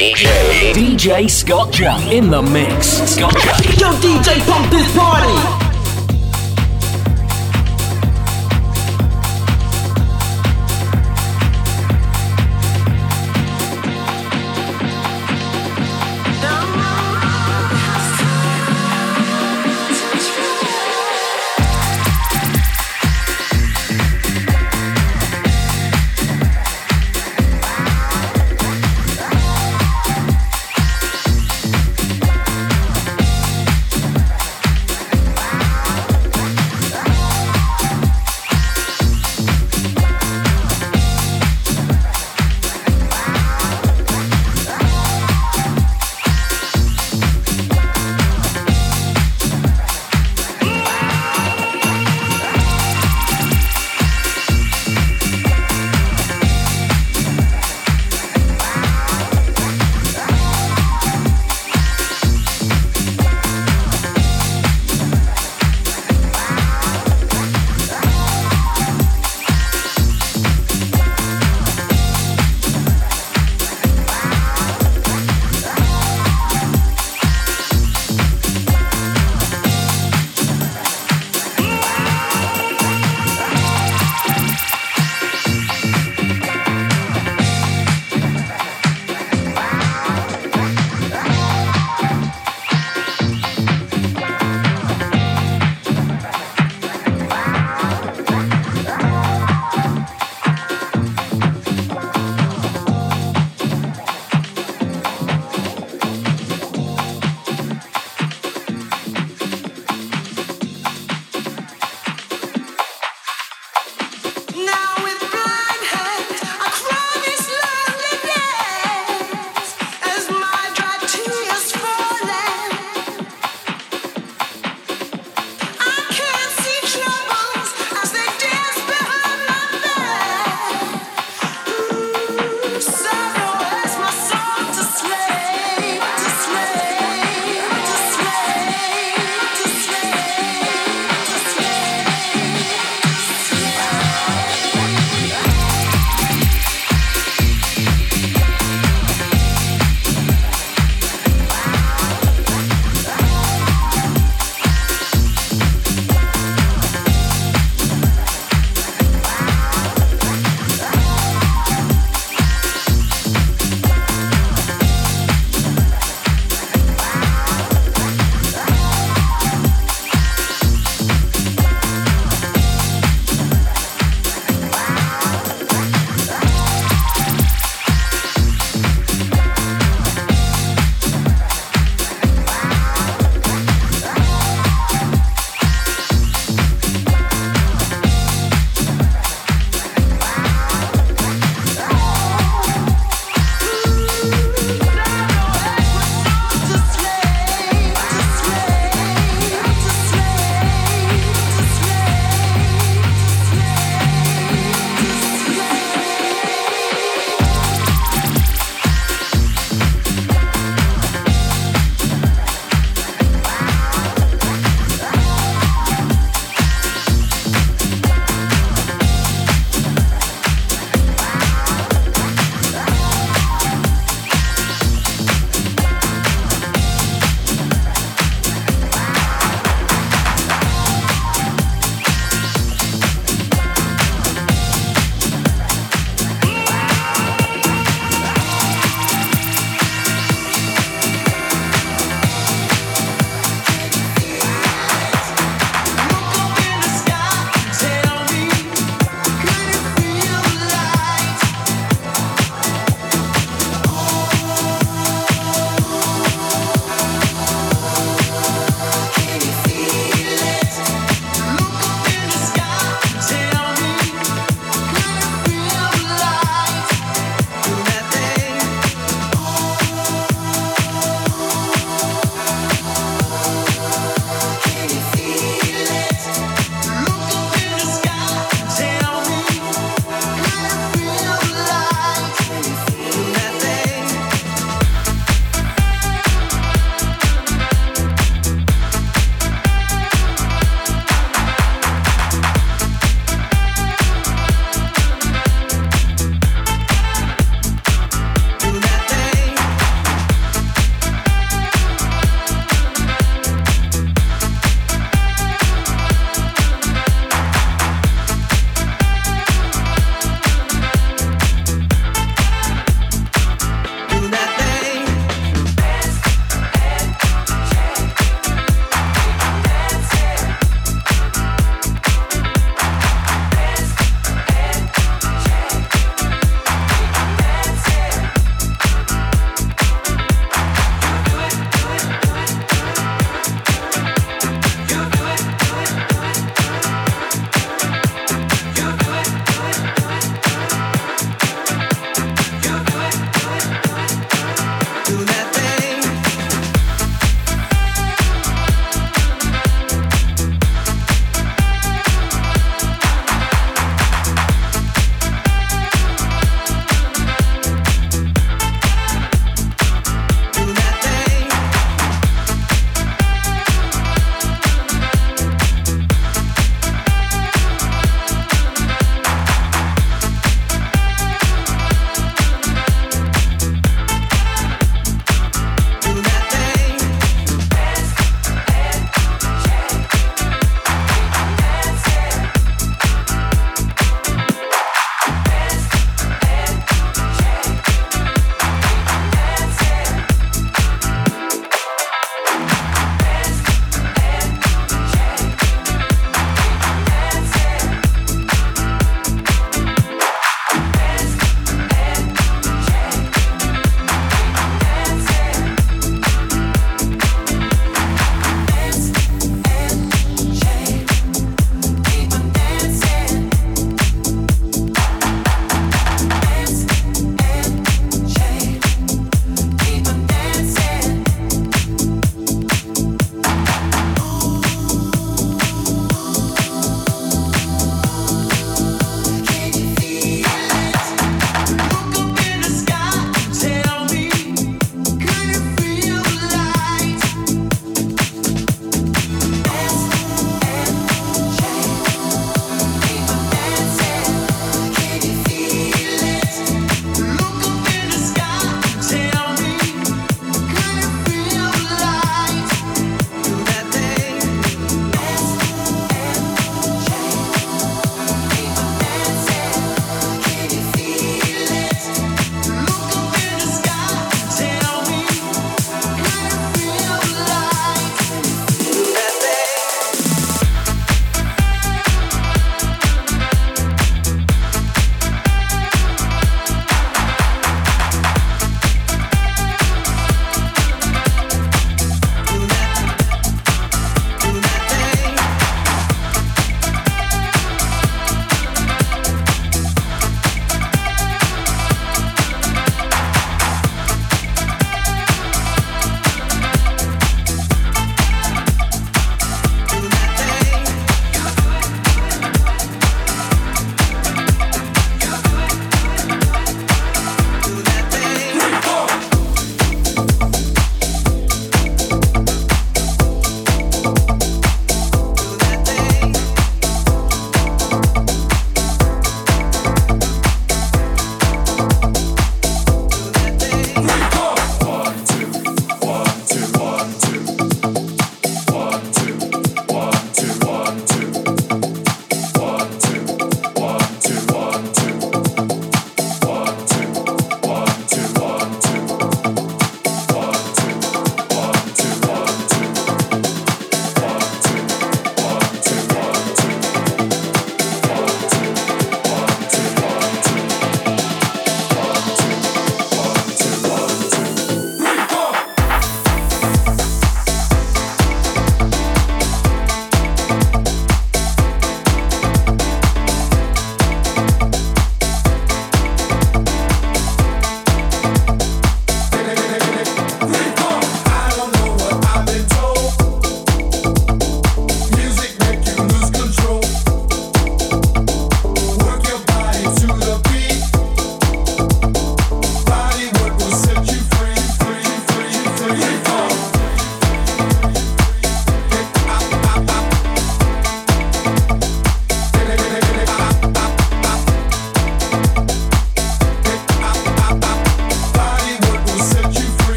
DJ. DJ Scott Jump in the mix. Scott Jump. Yo, DJ, pump this party.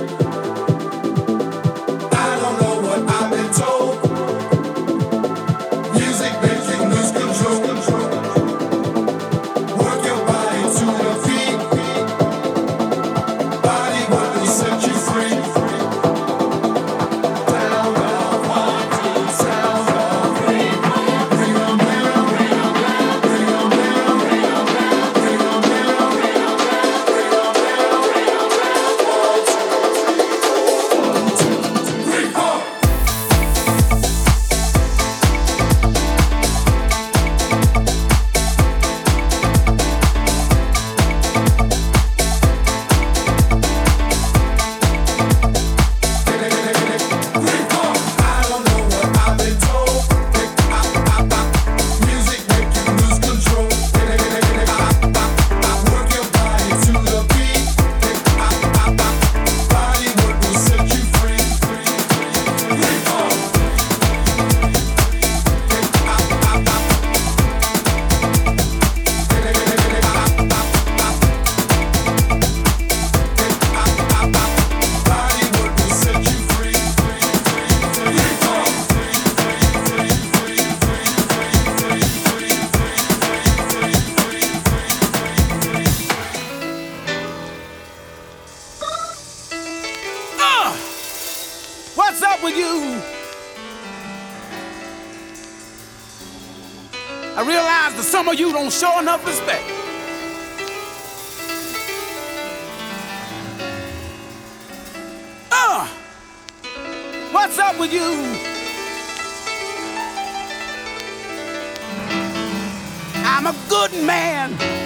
night. Show enough respect. Uh, what's up with you? I'm a good man.